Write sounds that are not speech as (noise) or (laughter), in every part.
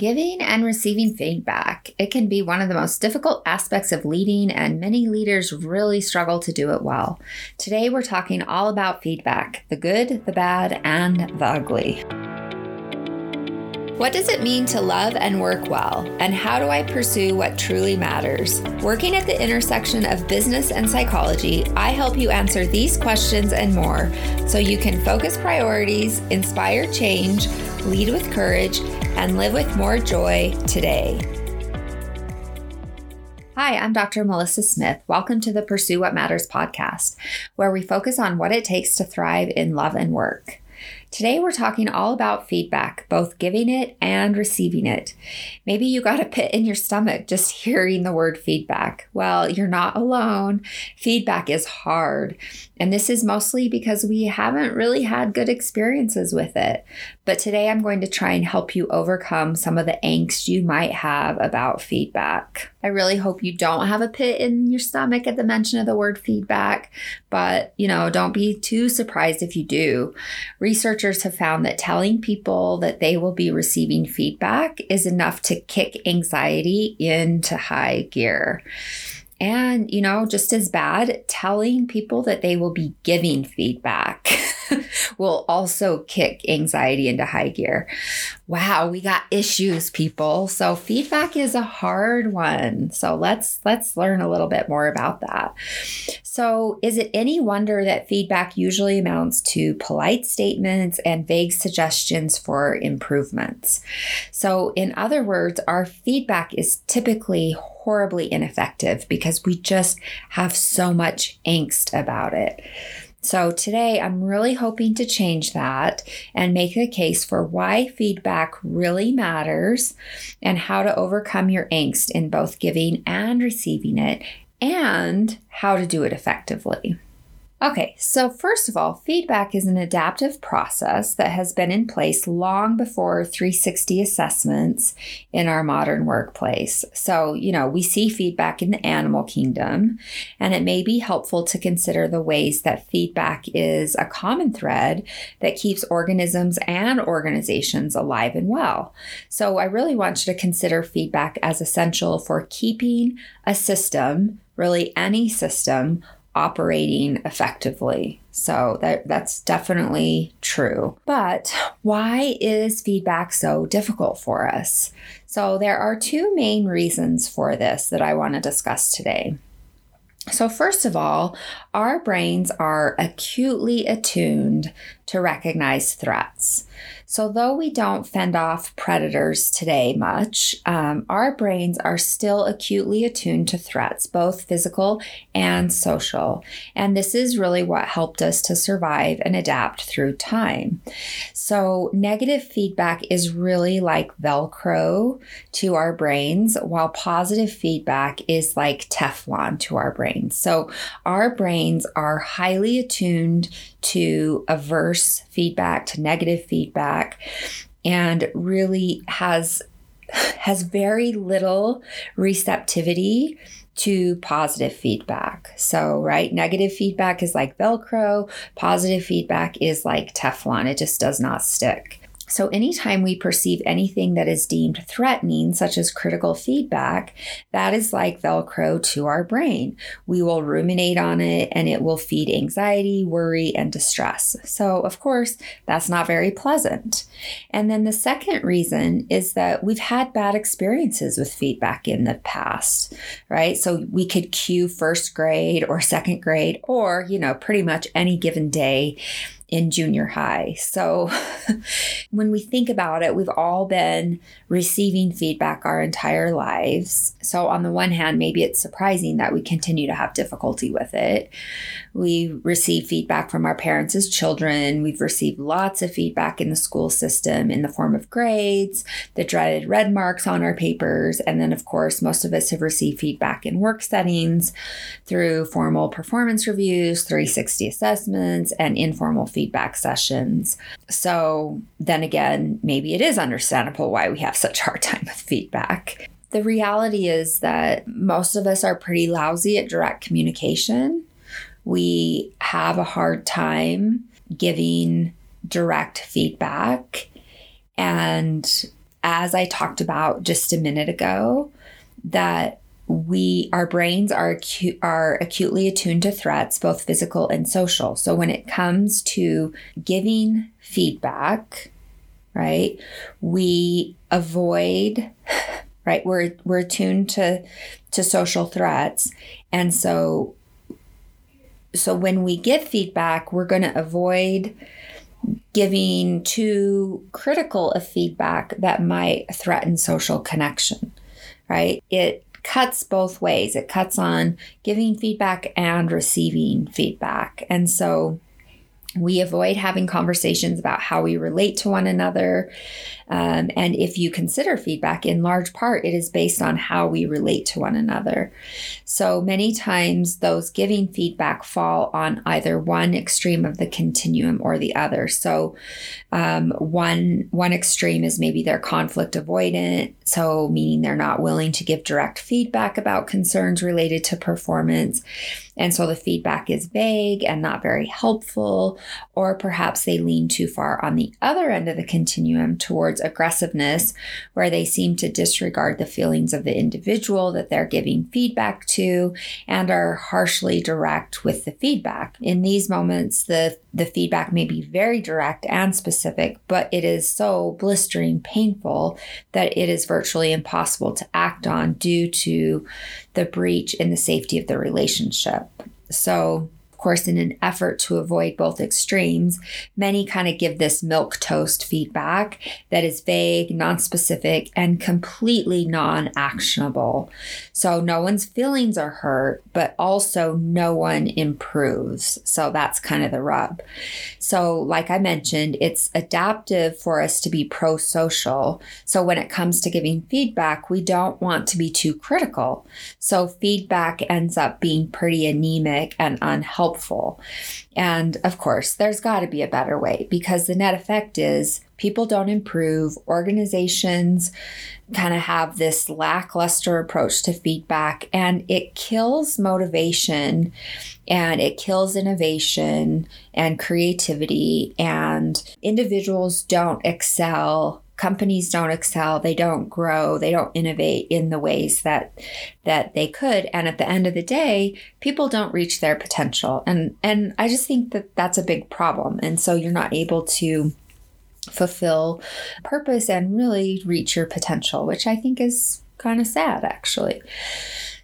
Giving and receiving feedback. It can be one of the most difficult aspects of leading, and many leaders really struggle to do it well. Today, we're talking all about feedback the good, the bad, and the ugly. What does it mean to love and work well? And how do I pursue what truly matters? Working at the intersection of business and psychology, I help you answer these questions and more so you can focus priorities, inspire change, lead with courage, and live with more joy today. Hi, I'm Dr. Melissa Smith. Welcome to the Pursue What Matters podcast, where we focus on what it takes to thrive in love and work. Today, we're talking all about feedback, both giving it and receiving it. Maybe you got a pit in your stomach just (laughs) hearing the word feedback. Well, you're not alone. Feedback is hard. And this is mostly because we haven't really had good experiences with it. But today I'm going to try and help you overcome some of the angst you might have about feedback. I really hope you don't have a pit in your stomach at the mention of the word feedback, but you know, don't be too surprised if you do. Researchers have found that telling people that they will be receiving feedback is enough to kick anxiety into high gear. And, you know, just as bad, telling people that they will be giving feedback (laughs) will also kick anxiety into high gear. Wow, we got issues, people. So feedback is a hard one. So let's let's learn a little bit more about that. So, is it any wonder that feedback usually amounts to polite statements and vague suggestions for improvements? So, in other words, our feedback is typically horribly ineffective because we just have so much angst about it. So, today I'm really hoping to change that and make a case for why feedback really matters and how to overcome your angst in both giving and receiving it and how to do it effectively. Okay, so first of all, feedback is an adaptive process that has been in place long before 360 assessments in our modern workplace. So, you know, we see feedback in the animal kingdom, and it may be helpful to consider the ways that feedback is a common thread that keeps organisms and organizations alive and well. So, I really want you to consider feedback as essential for keeping a system, really any system, operating effectively. So that that's definitely true. But why is feedback so difficult for us? So there are two main reasons for this that I want to discuss today. So, first of all, our brains are acutely attuned to recognize threats. So, though we don't fend off predators today much, um, our brains are still acutely attuned to threats, both physical and social. And this is really what helped us to survive and adapt through time. So, negative feedback is really like Velcro to our brains, while positive feedback is like Teflon to our brains. So, our brains are highly attuned to averse feedback, to negative feedback, and really has has very little receptivity to positive feedback. So, right, negative feedback is like Velcro, positive feedback is like Teflon, it just does not stick. So, anytime we perceive anything that is deemed threatening, such as critical feedback, that is like Velcro to our brain. We will ruminate on it and it will feed anxiety, worry, and distress. So, of course, that's not very pleasant. And then the second reason is that we've had bad experiences with feedback in the past, right? So, we could cue first grade or second grade or, you know, pretty much any given day in junior high. So (laughs) when we think about it, we've all been receiving feedback our entire lives. So, on the one hand, maybe it's surprising that we continue to have difficulty with it. We receive feedback from our parents as children. We've received lots of feedback in the school system in the form of grades, the dreaded red marks on our papers. And then, of course, most of us have received feedback in work settings through formal performance reviews, 360 assessments, and informal feedback sessions. So, then again, maybe it is understandable why we have such a hard time with feedback. The reality is that most of us are pretty lousy at direct communication. We have a hard time giving direct feedback. And as I talked about just a minute ago, that we our brains are acu- are acutely attuned to threats both physical and social so when it comes to giving feedback right we avoid (laughs) right we're we're attuned to to social threats and so so when we give feedback we're going to avoid giving too critical of feedback that might threaten social connection right it cuts both ways. It cuts on giving feedback and receiving feedback. And so we avoid having conversations about how we relate to one another. Um, and if you consider feedback, in large part, it is based on how we relate to one another. So many times, those giving feedback fall on either one extreme of the continuum or the other. So um, one one extreme is maybe they're conflict avoidant, so meaning they're not willing to give direct feedback about concerns related to performance. And so the feedback is vague and not very helpful, or perhaps they lean too far on the other end of the continuum towards aggressiveness, where they seem to disregard the feelings of the individual that they're giving feedback to and are harshly direct with the feedback. In these moments, the, the feedback may be very direct and specific, but it is so blistering painful that it is virtually impossible to act on due to the breach in the safety of the relationship. So, course, in an effort to avoid both extremes, many kind of give this milquetoast feedback that is vague, non-specific, and completely non-actionable. So no one's feelings are hurt, but also no one improves. So that's kind of the rub. So, like I mentioned, it's adaptive for us to be pro-social. So when it comes to giving feedback, we don't want to be too critical. So feedback ends up being pretty anemic and unhelpful. And of course, there's got to be a better way because the net effect is people don't improve, organizations kind of have this lackluster approach to feedback, and it kills motivation and it kills innovation and creativity, and individuals don't excel companies don't excel they don't grow they don't innovate in the ways that that they could. And at the end of the day people don't reach their potential. And and i just think that that's a big problem. And so you're not able to fulfill purpose and really reach your potential which i think is kind of sad actually.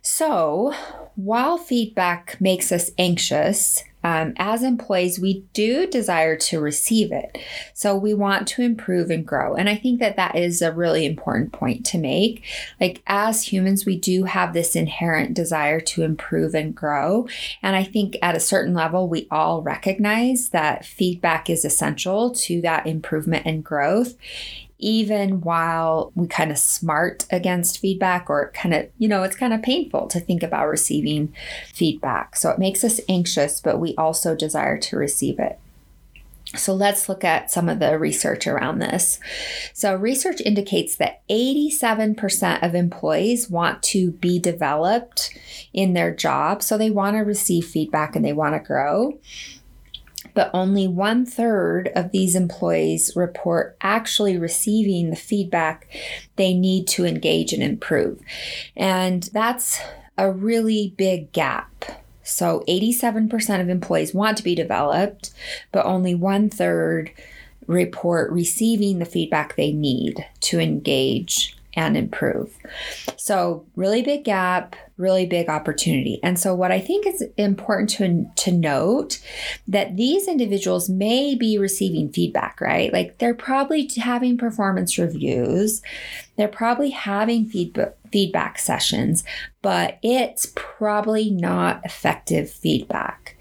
So while feedback makes us anxious um, as employees, we do desire to receive it. So we want to improve and grow. And I think that that is a really important point to make. Like, as humans, we do have this inherent desire to improve and grow. And I think at a certain level, we all recognize that feedback is essential to that improvement and growth even while we kind of smart against feedback or kind of, you know, it's kind of painful to think about receiving feedback. So it makes us anxious, but we also desire to receive it. So let's look at some of the research around this. So, research indicates that 87% of employees want to be developed in their job. So, they want to receive feedback and they want to grow but only one third of these employees report actually receiving the feedback they need to engage and improve. And that's a really big gap. So 87% of employees want to be developed, but only one third report receiving the feedback they need to engage and improve. So, really big gap, really big opportunity. And so, what I think is important to, to note that these individuals may be receiving feedback, right? Like they're probably having performance reviews, they're probably having feedback feedback sessions, but it's probably not effective feedback.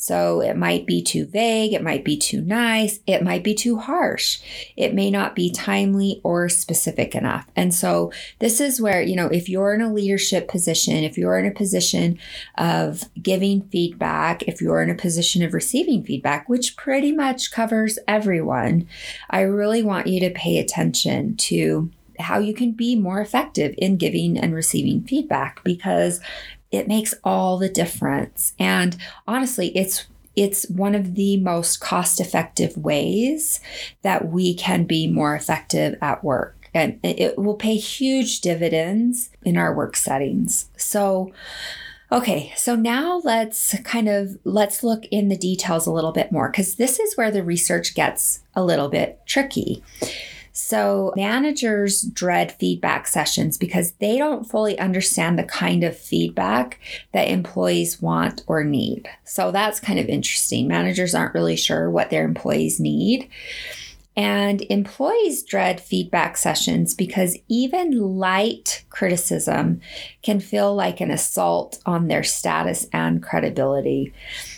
So it might be too vague, it might be too nice, it might be too harsh, it may not be timely or specific enough. And so this is where, you know, if you're in a leadership position, if you're in a position of giving feedback, if you're in a position of receiving feedback, which pretty much covers everyone, I really want you to pay attention to how you can be more effective in giving and receiving feedback because it makes all the difference. And honestly, it's it's one of the most cost effective ways that we can be more effective at work. and it will pay huge dividends in our work settings. So, Okay, so now let's kind of let's look in the details a little bit more cuz this is where the research gets a little bit tricky. So, managers dread feedback sessions because they don't fully understand the kind of feedback that employees want or need. So, that's kind of interesting. Managers aren't really sure what their employees need. And employees dread feedback sessions because even light criticism can feel like an assault on their status and credibility.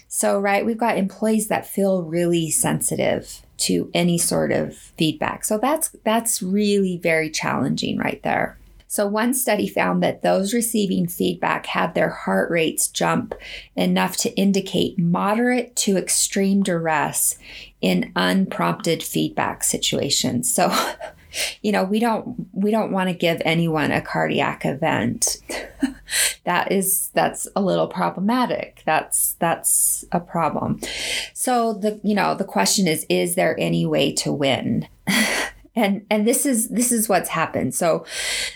So, right, we've got employees that feel really sensitive to any sort of feedback. So that's that's really very challenging right there. So, one study found that those receiving feedback had their heart rates jump enough to indicate moderate to extreme duress in unprompted feedback situations. So, (laughs) you know, we don't we don't want to give anyone a cardiac event. (laughs) that is that's a little problematic. That's that's a problem. So the you know, the question is is there any way to win? (laughs) and and this is this is what's happened. So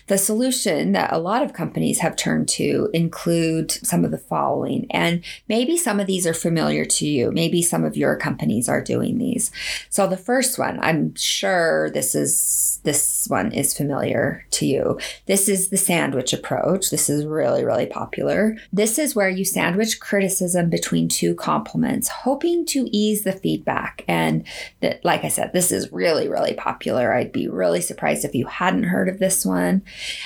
the solution that a lot of companies have turned to include some of the following. And maybe some of these are familiar to you. Maybe some of your companies are doing these. So the first one i'm sure this is this one is familiar to you. This is the sandwich approach. This is really really popular. This is where you sandwich criticism between two compliments hoping to ease the feedback. And that like i said this is really really popular I'd be really surprised if you hadn't heard of this one.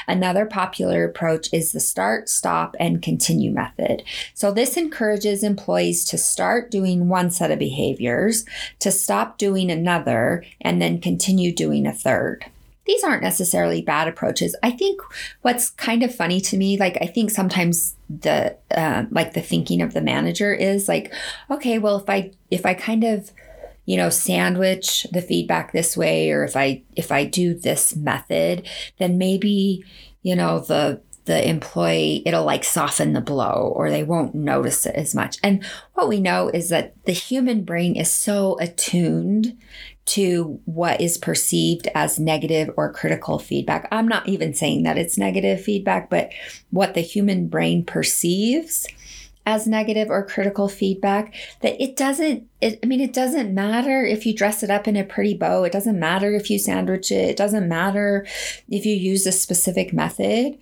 Another popular approach is the start, stop, and continue method. So, this encourages employees to start doing one set of behaviors, to stop doing another, and then continue doing a third these aren't necessarily bad approaches. I think what's kind of funny to me, like I think sometimes the uh, like the thinking of the manager is like, okay, well if I if I kind of you know sandwich the feedback this way or if i if i do this method then maybe you know the the employee it'll like soften the blow or they won't notice it as much. And what we know is that the human brain is so attuned to what is perceived as negative or critical feedback. I'm not even saying that it's negative feedback but what the human brain perceives as negative or critical feedback that it doesn't it, i mean it doesn't matter if you dress it up in a pretty bow. It doesn't matter if you sandwich it. It doesn't matter if you use a specific method.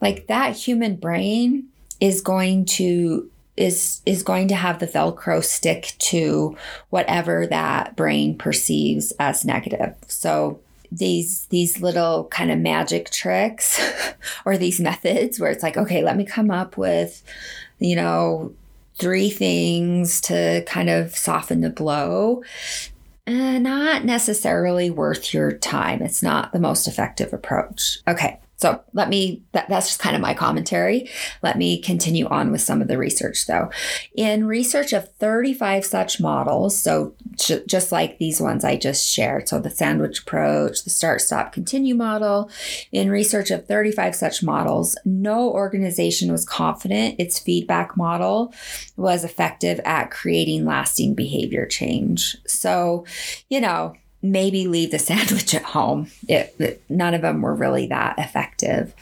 Like that human brain is going to is is going to have the velcro stick to whatever that brain perceives as negative. So these these little kind of magic tricks (laughs) or these methods where it's like okay let me come up with you know, three things to kind of soften the blow. Uh, not necessarily worth your time. It's not the most effective approach. Okay, so let me, that, that's just kind of my commentary. Let me continue on with some of the research though. In research of 35 such models, so just like these ones I just shared, so the sandwich approach, the start, stop, continue model, in research of 35 such models, no organization was confident its feedback model was effective at creating lasting behavior change. So, you know, maybe leave the (laughs) sandwich at home. It, it, none of them were really that effective.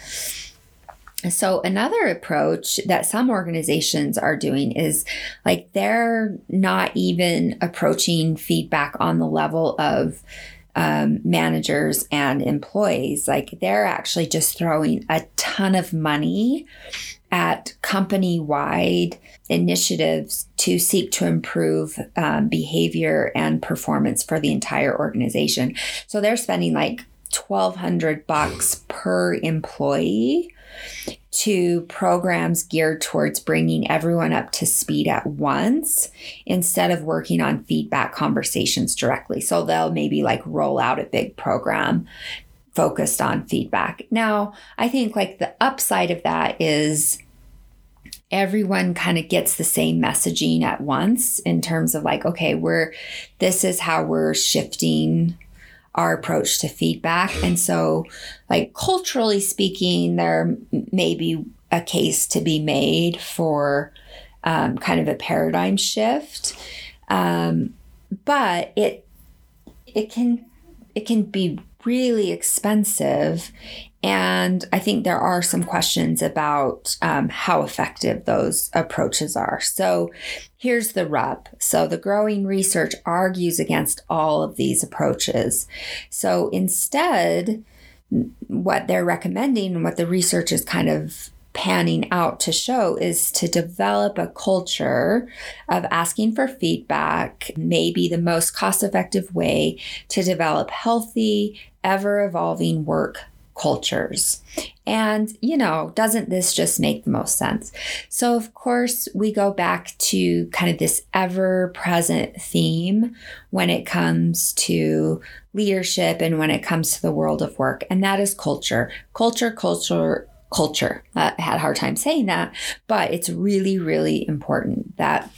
So, another approach that some organizations are doing is like they're not even approaching feedback on the level of um, managers and employees. Like they're actually just throwing a ton of money at company wide initiatives to seek to improve um, behavior and performance for the entire organization. So they're spending like 1200 bucks per employee to programs geared towards bringing everyone up to speed at once instead of working on feedback conversations directly. So they'll maybe like roll out a big program focused on feedback. Now, I think like the upside of that is everyone kind of gets the same messaging at once in terms of like, okay, we're, this is how we're shifting our approach to feedback. And so, like, culturally speaking, there may be a case to be made for um, kind of a paradigm shift. Um, but it, it can it can be really expensive. And I think there are some questions about um, how effective those approaches are. So here's the rub. So the growing research argues against all of these approaches. So instead, what they're recommending and what the research is kind of panning out to show is to develop a culture of asking for feedback, maybe the most cost effective way to develop healthy, ever evolving work cultures. And, you know, doesn't this just make the most sense? So, of course, we go back to kind of this ever present theme when it comes to leadership and when it comes to the world of work, and that is culture. Culture, culture, culture. I had a hard time saying that, but it's really, really important that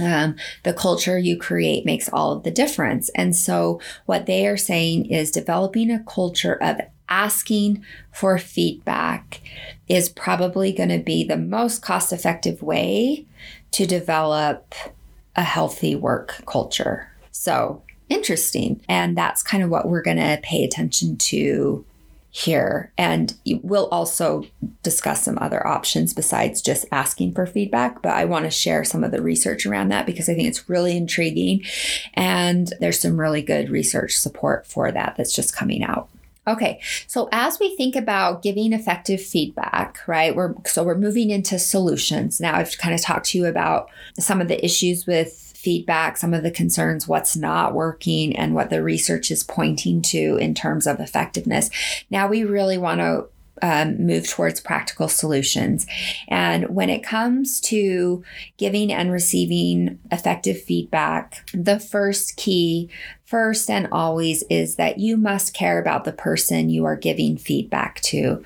um, the culture you create makes all of the difference. And so, what they are saying is developing a culture of asking for feedback is probably going to be the most cost effective way to develop a healthy work culture. So, interesting. And that's kind of what we're going to pay attention to here. And we'll also discuss some other options besides just asking for feedback. But I want to share some of the research around that because I think it's really intriguing. And there's some really good research support for that that's just coming out. Okay, so as we think about giving effective feedback, right? We're so we're moving into solutions. Now I've kind of talked to you about some of the issues with feedback, some of the concerns, what's not working, and what the research is pointing to in terms of effectiveness. Now we really want to um, move towards practical solutions. And when it comes to giving and receiving effective feedback, the first key, first and always, is that you must care about the person you are giving feedback to.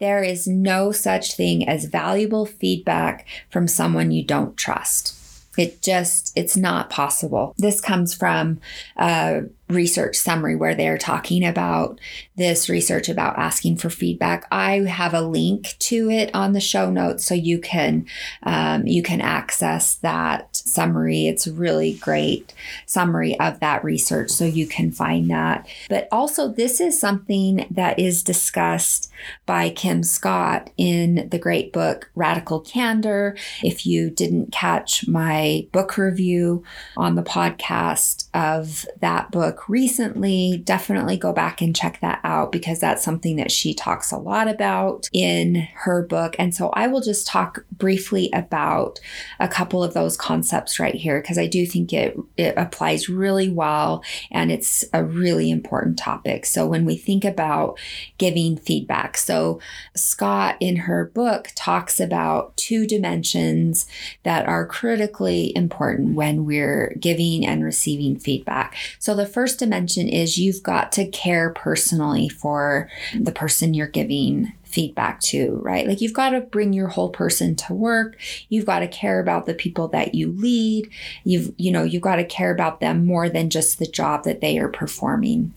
There is no such thing as valuable feedback from someone you don't trust. It just, it's not possible. This comes from a research summary where they're talking about this research about asking for feedback. I have a link to it on the show notes so you can um, you can access that summary. It's a really great summary of that research, so you can find that. But also, this is something that is discussed by Kim Scott in the great book Radical Candor. If you didn't catch my book review on the podcast of that book recently, definitely go back and check that out because that's something that she talks a lot about in her book. And so I will just talk briefly about a couple of those concepts right here because I do think it, it applies really well and it's a really important topic. So when we think about giving feedback, so Scott in her book talks about two dimensions that are critically important when we're giving and receiving feedback. So the first dimension is you've got to care personally for the person you're giving feedback to, right? Like you've got to bring your whole person to work. You've got to care about the people that you lead. You've, you know, you've got to care about them more than just the job that they are performing.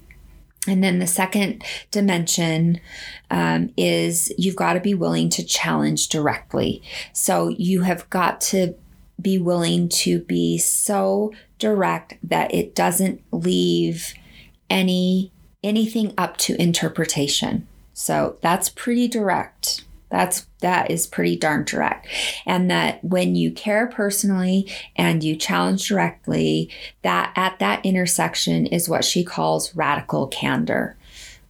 And then the second dimension um, is you've got to be willing to challenge directly. So you have got to be willing to be so direct that it doesn't leave any anything up to interpretation. So that's pretty direct. That's that is pretty darn direct. And that when you care personally and you challenge directly, that at that intersection is what she calls radical candor.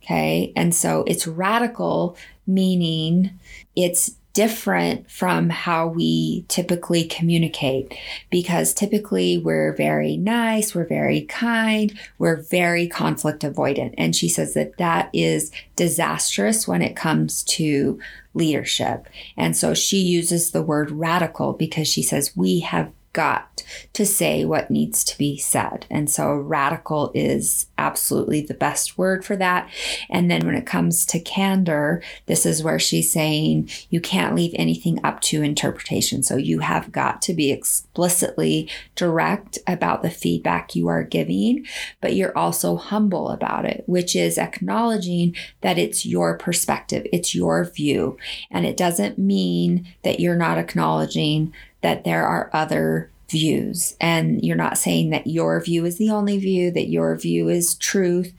Okay? And so it's radical meaning it's different from how we typically communicate because typically we're very nice, we're very kind, we're very conflict avoidant. And she says that that is disastrous when it comes to leadership. And so she uses the word radical because she says we have got to say what needs to be said. And so radical is absolutely the best word for that. And then when it comes to candor, this is where she's saying you can't leave anything up to interpretation. So you have got to be explicitly direct about the feedback you are giving, but you're also humble about it, which is acknowledging that it's your perspective, it's your view. And it doesn't mean that you're not acknowledging that there are other views and you're not saying that your view is the only view that your view is truth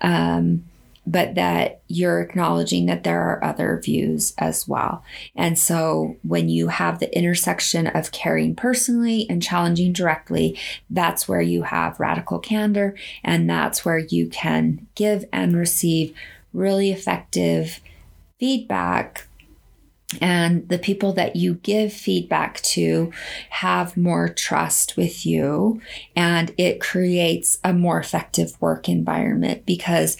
um, but that you're acknowledging that there are other views as well. And so when you have the intersection of caring personally and challenging directly, that's where you have radical candor, and that's where you can give and receive really effective feedback and the people that you give feedback to have more trust with you and it creates a more effective work environment because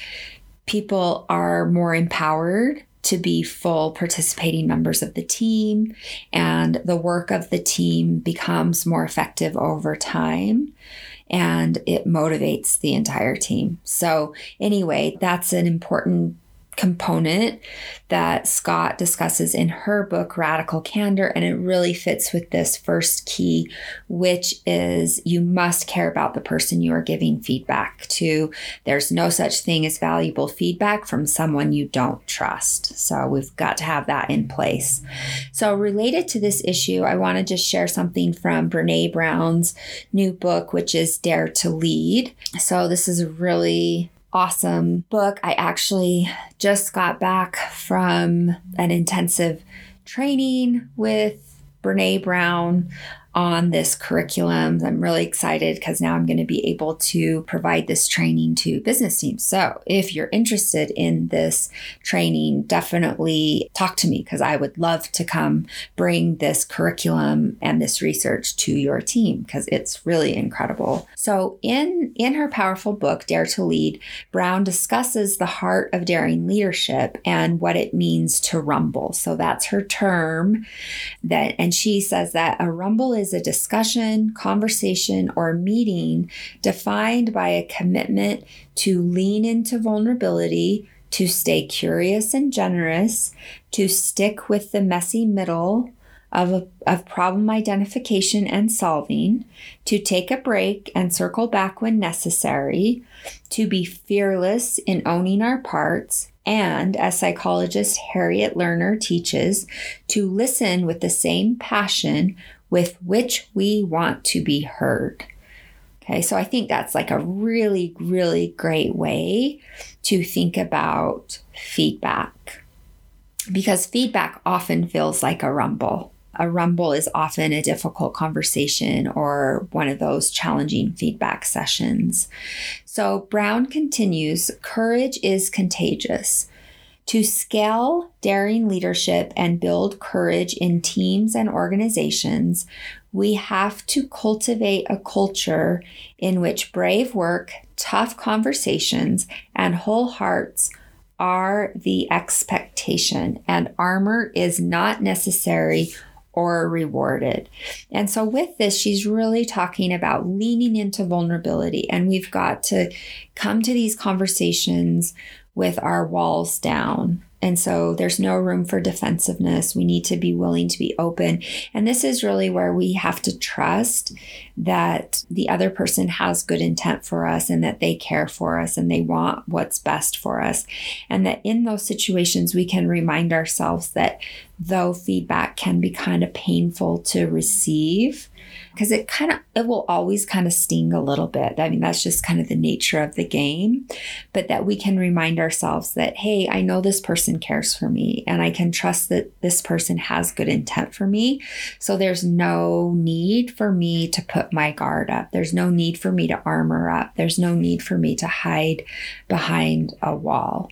people are more empowered to be full participating members of the team and the work of the team becomes more effective over time and it motivates the entire team. So, anyway, that's an important component that Scott discusses in her book, Radical Candor. And it really fits with this first key, which is you must care about the person you are giving feedback to. There's no such thing as valuable feedback from someone you don't trust. So we've got to have that in place. So, related to this issue, I want to just share something from Brene Brown's new book, which is Dare to Lead. So, this is really awesome book. I actually just got back from an intensive training with Brene Brown on this curriculum. I'm really excited because now I'm going to be able to provide this training to business teams. So, if you're interested in this training, definitely talk to me because I would love to come bring this curriculum and this research to your team because it's really incredible. So, in in her powerful book Dare to Lead, Brown discusses the heart of daring leadership and what it means to rumble. So, that's her term that and she says that a rumble is a discussion, conversation, or meeting defined by a commitment to lean into vulnerability, to stay curious and generous, to stick with the messy middle of, of problem identification and solving, to take a break and circle back when necessary, to be fearless in owning our parts, and, as psychologist Harriet Lerner teaches, to listen with the same passion with which we want to be heard. Okay, so I think that's like a really, really great way to think about feedback because feedback often feels like a rumble. A rumble is often a difficult conversation or one of those challenging feedback sessions. So Brown continues courage is contagious. To scale daring leadership and build courage in teams and organizations, we have to cultivate a culture in which brave work, tough conversations, and whole hearts are the expectation, and armor is not necessary or rewarded. And so, with this, she's really talking about leaning into vulnerability. And we've got to come to these conversations with our walls down. And so there's no room for defensiveness. We need to be willing to be open. And this is really where we have to trust that the other person has good intent for us and that they care for us and they want what's best for us. And that in those situations, we can remind ourselves that though feedback can be kind of painful to receive, because it kind of it will always kind of sting a little bit. I mean, that's just kind of the nature of the game, but that we can remind ourselves that hey, I know this person cares for me and I can trust that this person has good intent for me. So there's no need for me to put my guard up. There's no need for me to armor up. There's no need for me to hide behind a wall.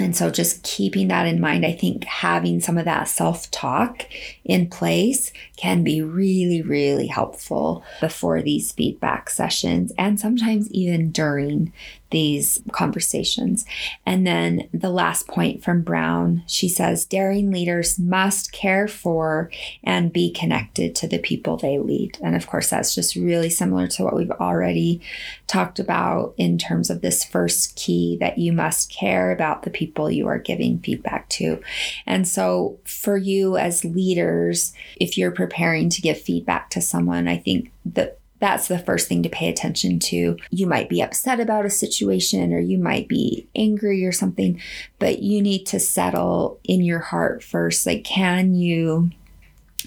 And so, just keeping that in mind, I think having some of that self talk in place can be really, really helpful before these feedback sessions and sometimes even during these conversations. And then the last point from Brown, she says daring leaders must care for and be connected to the people they lead. And of course, that's just really similar to what we've already talked about in terms of this first key that you must care about the people you are giving feedback to. And so, for you as leaders, if you're preparing to give feedback to someone, I think that that's the first thing to pay attention to. You might be upset about a situation or you might be angry or something, but you need to settle in your heart first. Like, can you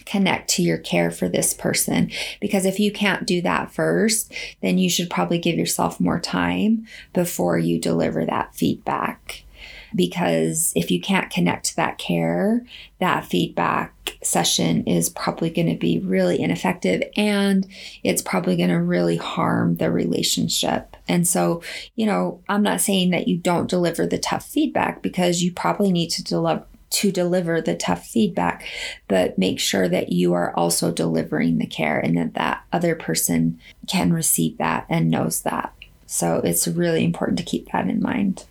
connect to your care for this person. Because if you can't do that first, then you should probably give yourself more time before you deliver that feedback because if you can't connect to that care, that feedback session is probably going to be really ineffective and it's probably going to really harm the relationship. And so, you know, I'm not saying that you don't deliver the tough feedback because you probably need to deliver to deliver the tough feedback, but make sure that you are also delivering the care and that that other person can receive that and knows that. So it's really important to keep that in mind.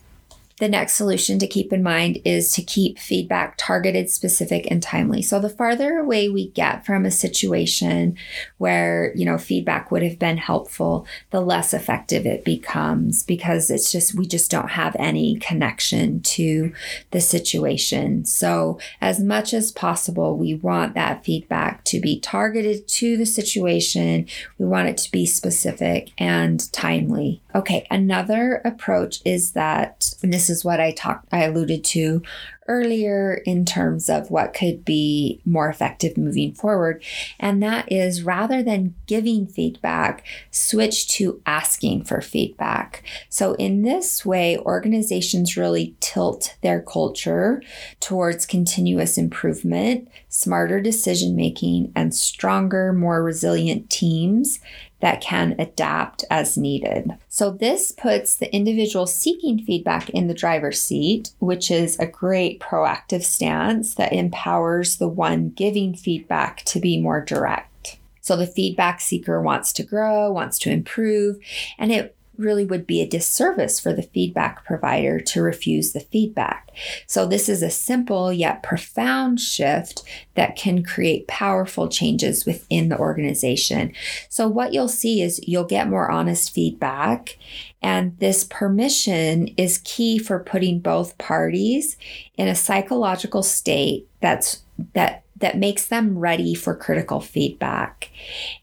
The next solution to keep in mind is to keep feedback targeted, specific, and timely. So the farther away we get from a situation where, you know, feedback would have been helpful, the less effective it becomes because it's just, we just don't have any connection to the situation. So as much as possible, we want that feedback to be targeted to the situation. We want it to be specific and timely. Okay, another approach is that, and this is what I talked, I alluded to earlier in terms of what could be more effective moving forward. And that is rather than giving feedback, switch to asking for feedback. So, in this way, organizations really tilt their culture towards continuous improvement, smarter decision making, and stronger, more resilient teams that can adapt as needed. So, this puts the individual seeking feedback in the driver's seat, which is a great proactive stance that empowers the one giving feedback to be more direct. So, the feedback seeker wants to grow, wants to improve, and it really would be a disservice for the feedback provider to refuse the feedback. So, this is a simple yet profound shift that can create powerful changes within the organization. So, what you'll see is you'll get more honest feedback, and this permission is key for putting both parties in a psychological state that's that that makes them ready for critical feedback.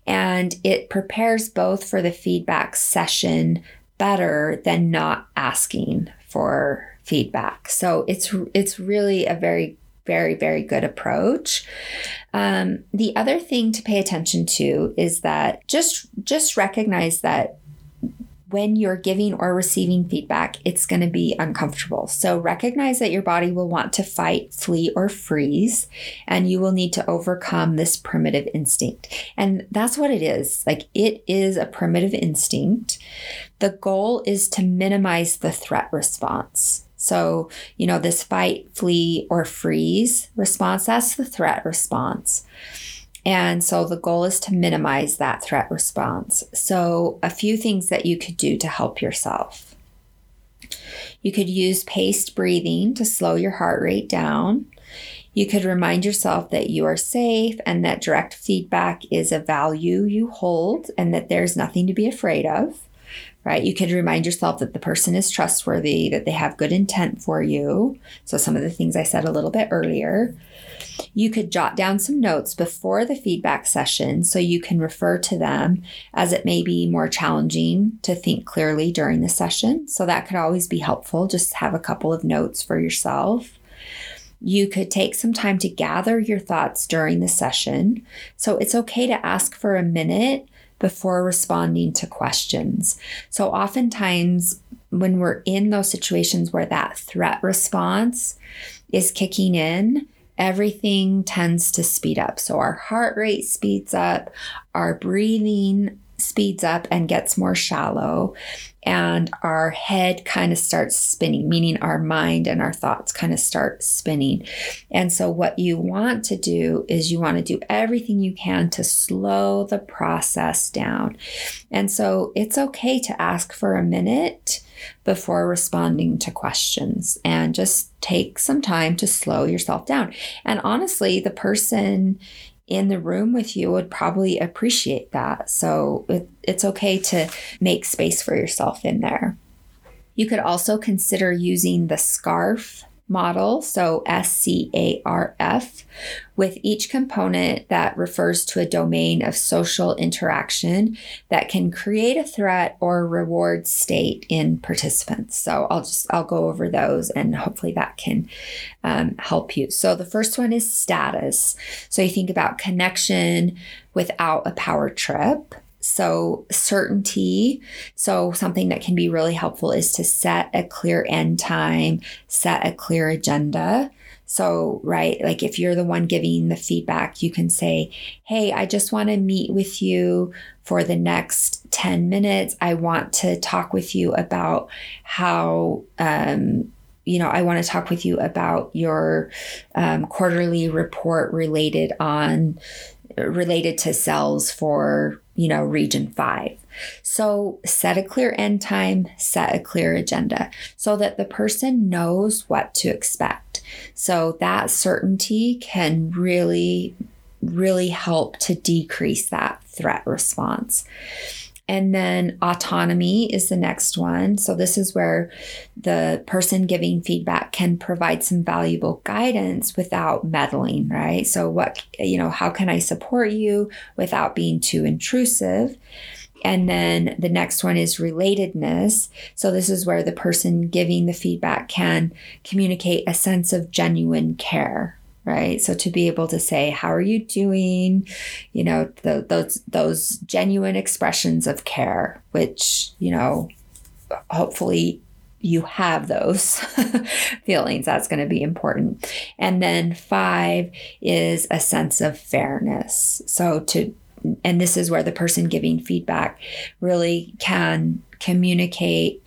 And it prepares both for the feedback session better than not asking for feedback. So it's it's really a very very very good approach. Um, the other thing to pay attention to is that just just recognize that when you're giving or receiving feedback, it's going to be uncomfortable. So recognize that your body will want to fight, flee, or freeze, and you will need to overcome this primitive instinct. And that's what it is. Like it is a primitive instinct. The goal is to minimize the threat response. So, you know, this fight, flee, or freeze response, that's the threat response. And so the goal is to minimize that threat response. So, a few things that you could do to help yourself. You could use paced breathing to slow your heart rate down. You could remind yourself that you are safe and that direct feedback is a value you hold and that there's nothing to be afraid of, right? You could remind yourself that the person is trustworthy, that they have good intent for you. So, some of the things I said a little bit earlier. You could jot down some notes before the feedback session so you can refer to them as it may be more challenging to think clearly during the session. So that could always be helpful. Just have a couple of notes for yourself. You could take some time to gather your thoughts during the session. So it's okay to ask for a minute before responding to questions. So oftentimes, when we're in those situations where that threat response is kicking in, everything tends to speed up. So our heart rate speeds up, our breathing speeds up and gets more shallow and our head kind of starts spinning, meaning our mind and our thoughts kind of start spinning. And so, what you want to do is you want to do everything you can to slow the process down. And so, it's okay to ask for a minute before responding to questions and just take some time to slow yourself down. And honestly, the person in the room with you would probably appreciate that. So it, it's okay to make space for yourself in there. You could also consider using the SCARF model, so S C A R F, with each component that refers to a domain of social interaction that can create a threat or reward state in participants. So I'll just I'll go over those and hopefully that can um, help you. So the first one is status. So you think about connection without a power trip. So, certainty. So, something that can be really helpful is to set a clear end time, set a clear agenda. So, right, like if you're the one giving the feedback, you can say, Hey, I just want to meet with you for the next 10 minutes. I want to talk with you about how, um, you know, I want to talk with you about your um, quarterly report related on related to cells for you know, region five. So set a clear end time, set a clear agenda so that the person knows what to expect. So that certainty can really, really help to decrease that threat response. And then autonomy is the next one. So, this is where the person giving feedback can provide some valuable guidance without meddling, right? So, what, you know, how can I support you without being too intrusive? And then the next one is relatedness. So, this is where the person giving the feedback can communicate a sense of genuine care, right? So to be able to say how are you doing? You know the, those those genuine expressions of care which you know hopefully you have those (laughs) feelings that's going to be important. And then five is a sense of fairness. So to and this is where the person giving feedback really can communicate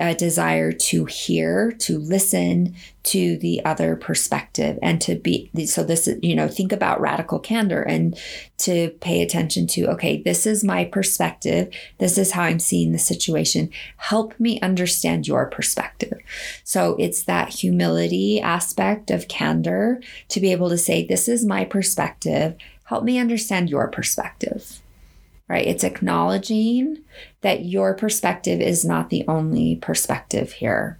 a desire to hear, to listen to the other perspective, and to be so. This is, you know, think about radical candor and to pay attention to, okay, this is my perspective. This is how I'm seeing the situation. Help me understand your perspective. So it's that humility aspect of candor to be able to say, this is my perspective. Help me understand your perspective right? It's acknowledging that your perspective is not the only perspective here.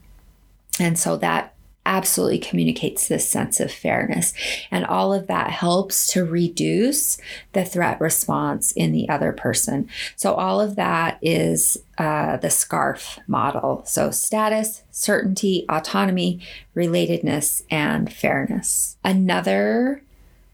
And so that absolutely communicates this sense of fairness. And all of that helps to reduce the threat response in the other person. So, all of that is uh, the SCARF model. So, status, certainty, autonomy, relatedness, and fairness. Another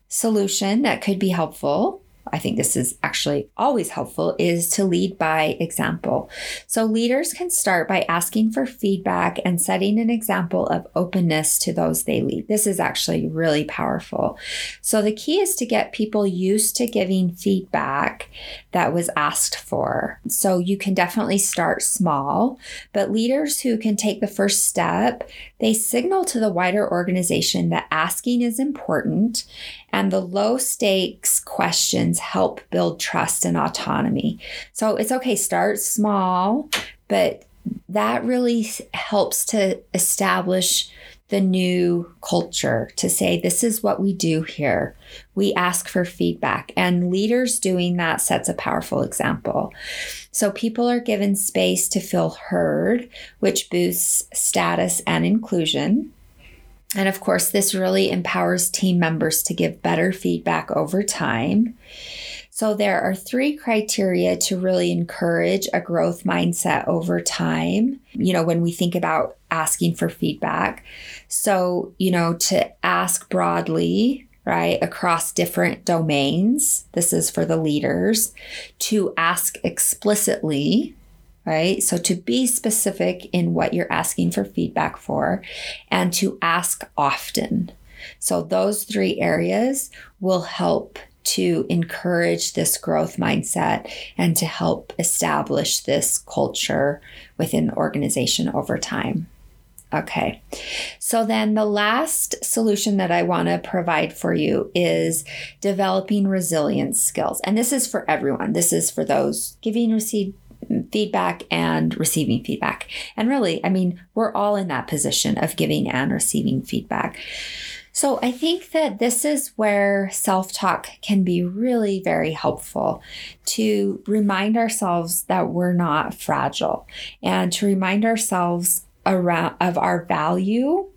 solution that could be helpful I think this is actually always helpful, is to lead by example. So leaders can start by asking for feedback and setting an example of openness to those they lead. This is actually really powerful. So the key is to get people used to giving feedback that was asked for. So you can definitely start small, but leaders who can take the first step, they signal to the wider organization that asking is important and the low stakes questions help build trust and autonomy. So it's okay, start small, but that really helps to establish the new culture to say, this is what we do here. We ask for feedback, and leaders doing that sets a powerful example. So people are given space to feel heard, which boosts status and inclusion. And of course, this really empowers team members to give better feedback over time. So, there are three criteria to really encourage a growth mindset over time. You know, when we think about asking for feedback. So, you know, to ask broadly, right, across different domains. This is for the leaders. To ask explicitly, right? So to be specific in what you're asking for feedback for and to ask often. So those three areas will help to encourage this growth mindset and to help establish this culture within the organization over time. Okay. So then the last solution that I want to provide for you is developing resilience skills. And this is for everyone. This is for those giving, receive, feedback and receiving feedback. And really, I mean, we're all in that position of giving and receiving feedback. So I think that this is where self talk can be really very helpful to remind ourselves that we're not fragile and to remind ourselves around of our value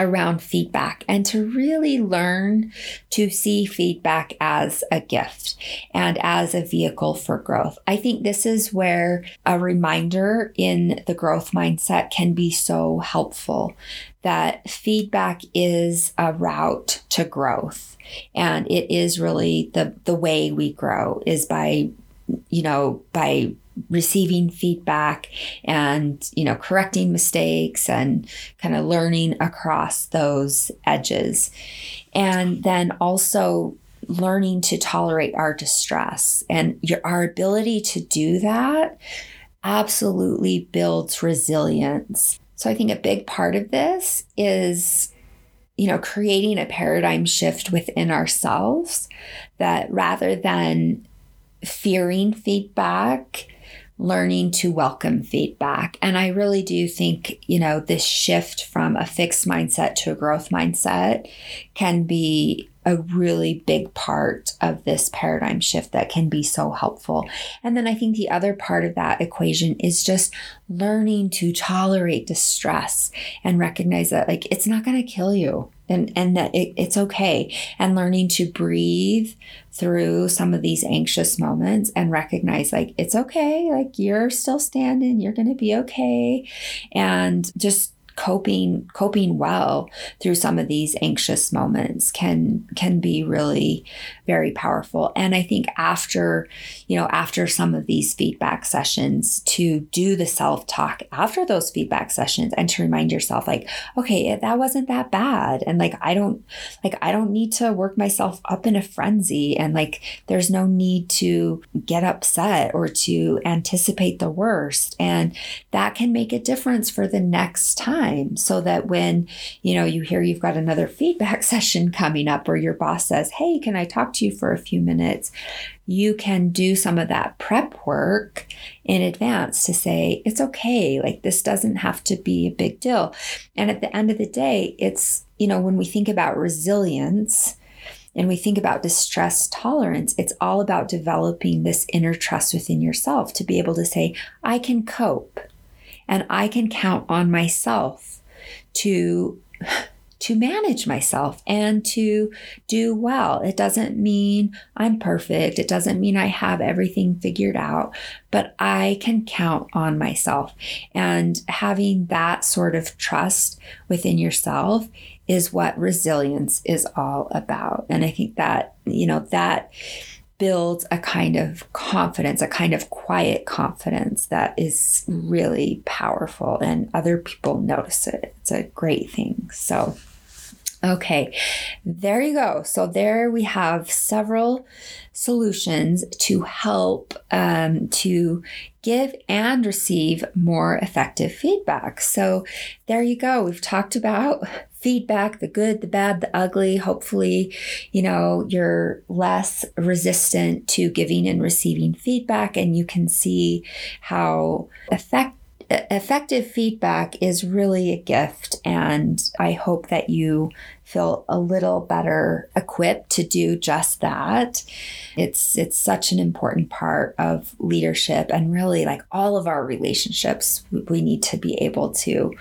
around feedback and to really learn to see feedback as a gift and as a vehicle for growth. I think this is where a reminder in the growth mindset can be so helpful that feedback is a route to growth and it is really the the way we grow is by you know by receiving feedback and you know correcting mistakes and kind of learning across those edges. And then also learning to tolerate our distress. And your our ability to do that absolutely builds resilience. So i think a big part of this is you know creating a paradigm shift within ourselves that rather than fearing feedback learning to welcome feedback. And I really do think, you know, this shift from a fixed mindset to a growth mindset can be a really big part of this paradigm shift that can be so helpful. And then I think the other part of that equation is just learning to tolerate distress and recognize that like it's not going to kill you and and that it, it's okay. And learning to breathe through some of these anxious moments and recognize like it's okay like you're still standing you're going to be okay. And just coping coping well through some of these anxious moments can can be really very powerful. And i think after you know after some of these feedback sessions to do the self talk after those feedback sessions and to remind yourself like okay that wasn't that bad. And like i don't like i don't need to work myself up in a frenzy. And like there's no need to get upset or to anticipate the worst. And that can make a difference for the next time time so that when, you know, you hear you've got another feedback (laughs) session coming up or your boss says, Hey, can I talk to you for a few minutes? You can do some of that prep work in advance to say, it's okay. Like this doesn't have to be a big deal. And at the end of the day, it's, you know, when we think about resilience, and we think about distress tolerance, it's all about developing this inner trust within yourself to be able to say, I can cope and I can count on myself to to manage myself and to do well. It doesn't mean I'm perfect. It doesn't mean I have everything figured out, but I can count on myself. And having that sort of trust within yourself is what resilience is all about. And I think that, you know, that builds a kind of confidence, a kind of quiet confidence that is really powerful, and other people notice it. It's a great thing. So, okay, there you go. So, there we have several solutions to help um, to give and receive more effective feedback. So, there you go. We've talked about feedback the good, the bad, the ugly. Hopefully, you know, you're less resistant to giving and receiving feedback, and you can see how effective effective feedback is really a gift and i hope that you feel a little better equipped to do just that. It's it's such an important part of leadership and really like all of our relationships. We need to be able to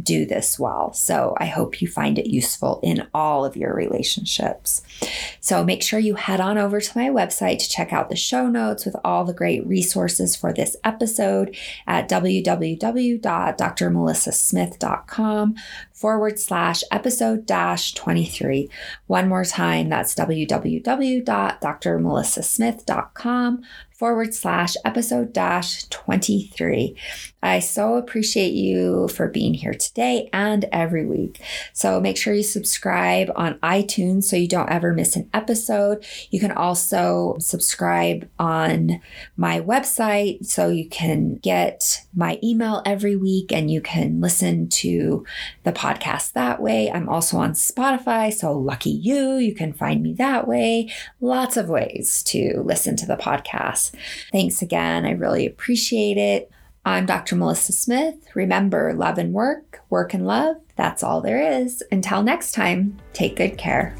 do this well. So I hope you find it useful in all of your relationships. So make sure you head on over to my website to check out the show notes with all the great resources for this episode at www.drmelissasmith.com forward slash episode dash 23. One more time, that's www.drmelissasmith.com forward slash episode dash 23. I so appreciate you for being here today and every week. So make sure you subscribe on iTunes so you don't ever miss an episode. You can also subscribe on my website so you can get my email every week and you can listen to the podcast that way. I'm also on Spotify, so lucky you, you can find me that way. Lots of ways to listen to the podcast. Thanks again. I really appreciate it. I'm Dr. Melissa Smith. Remember, love and work, work and love, that's all there is. Until next time, take good care.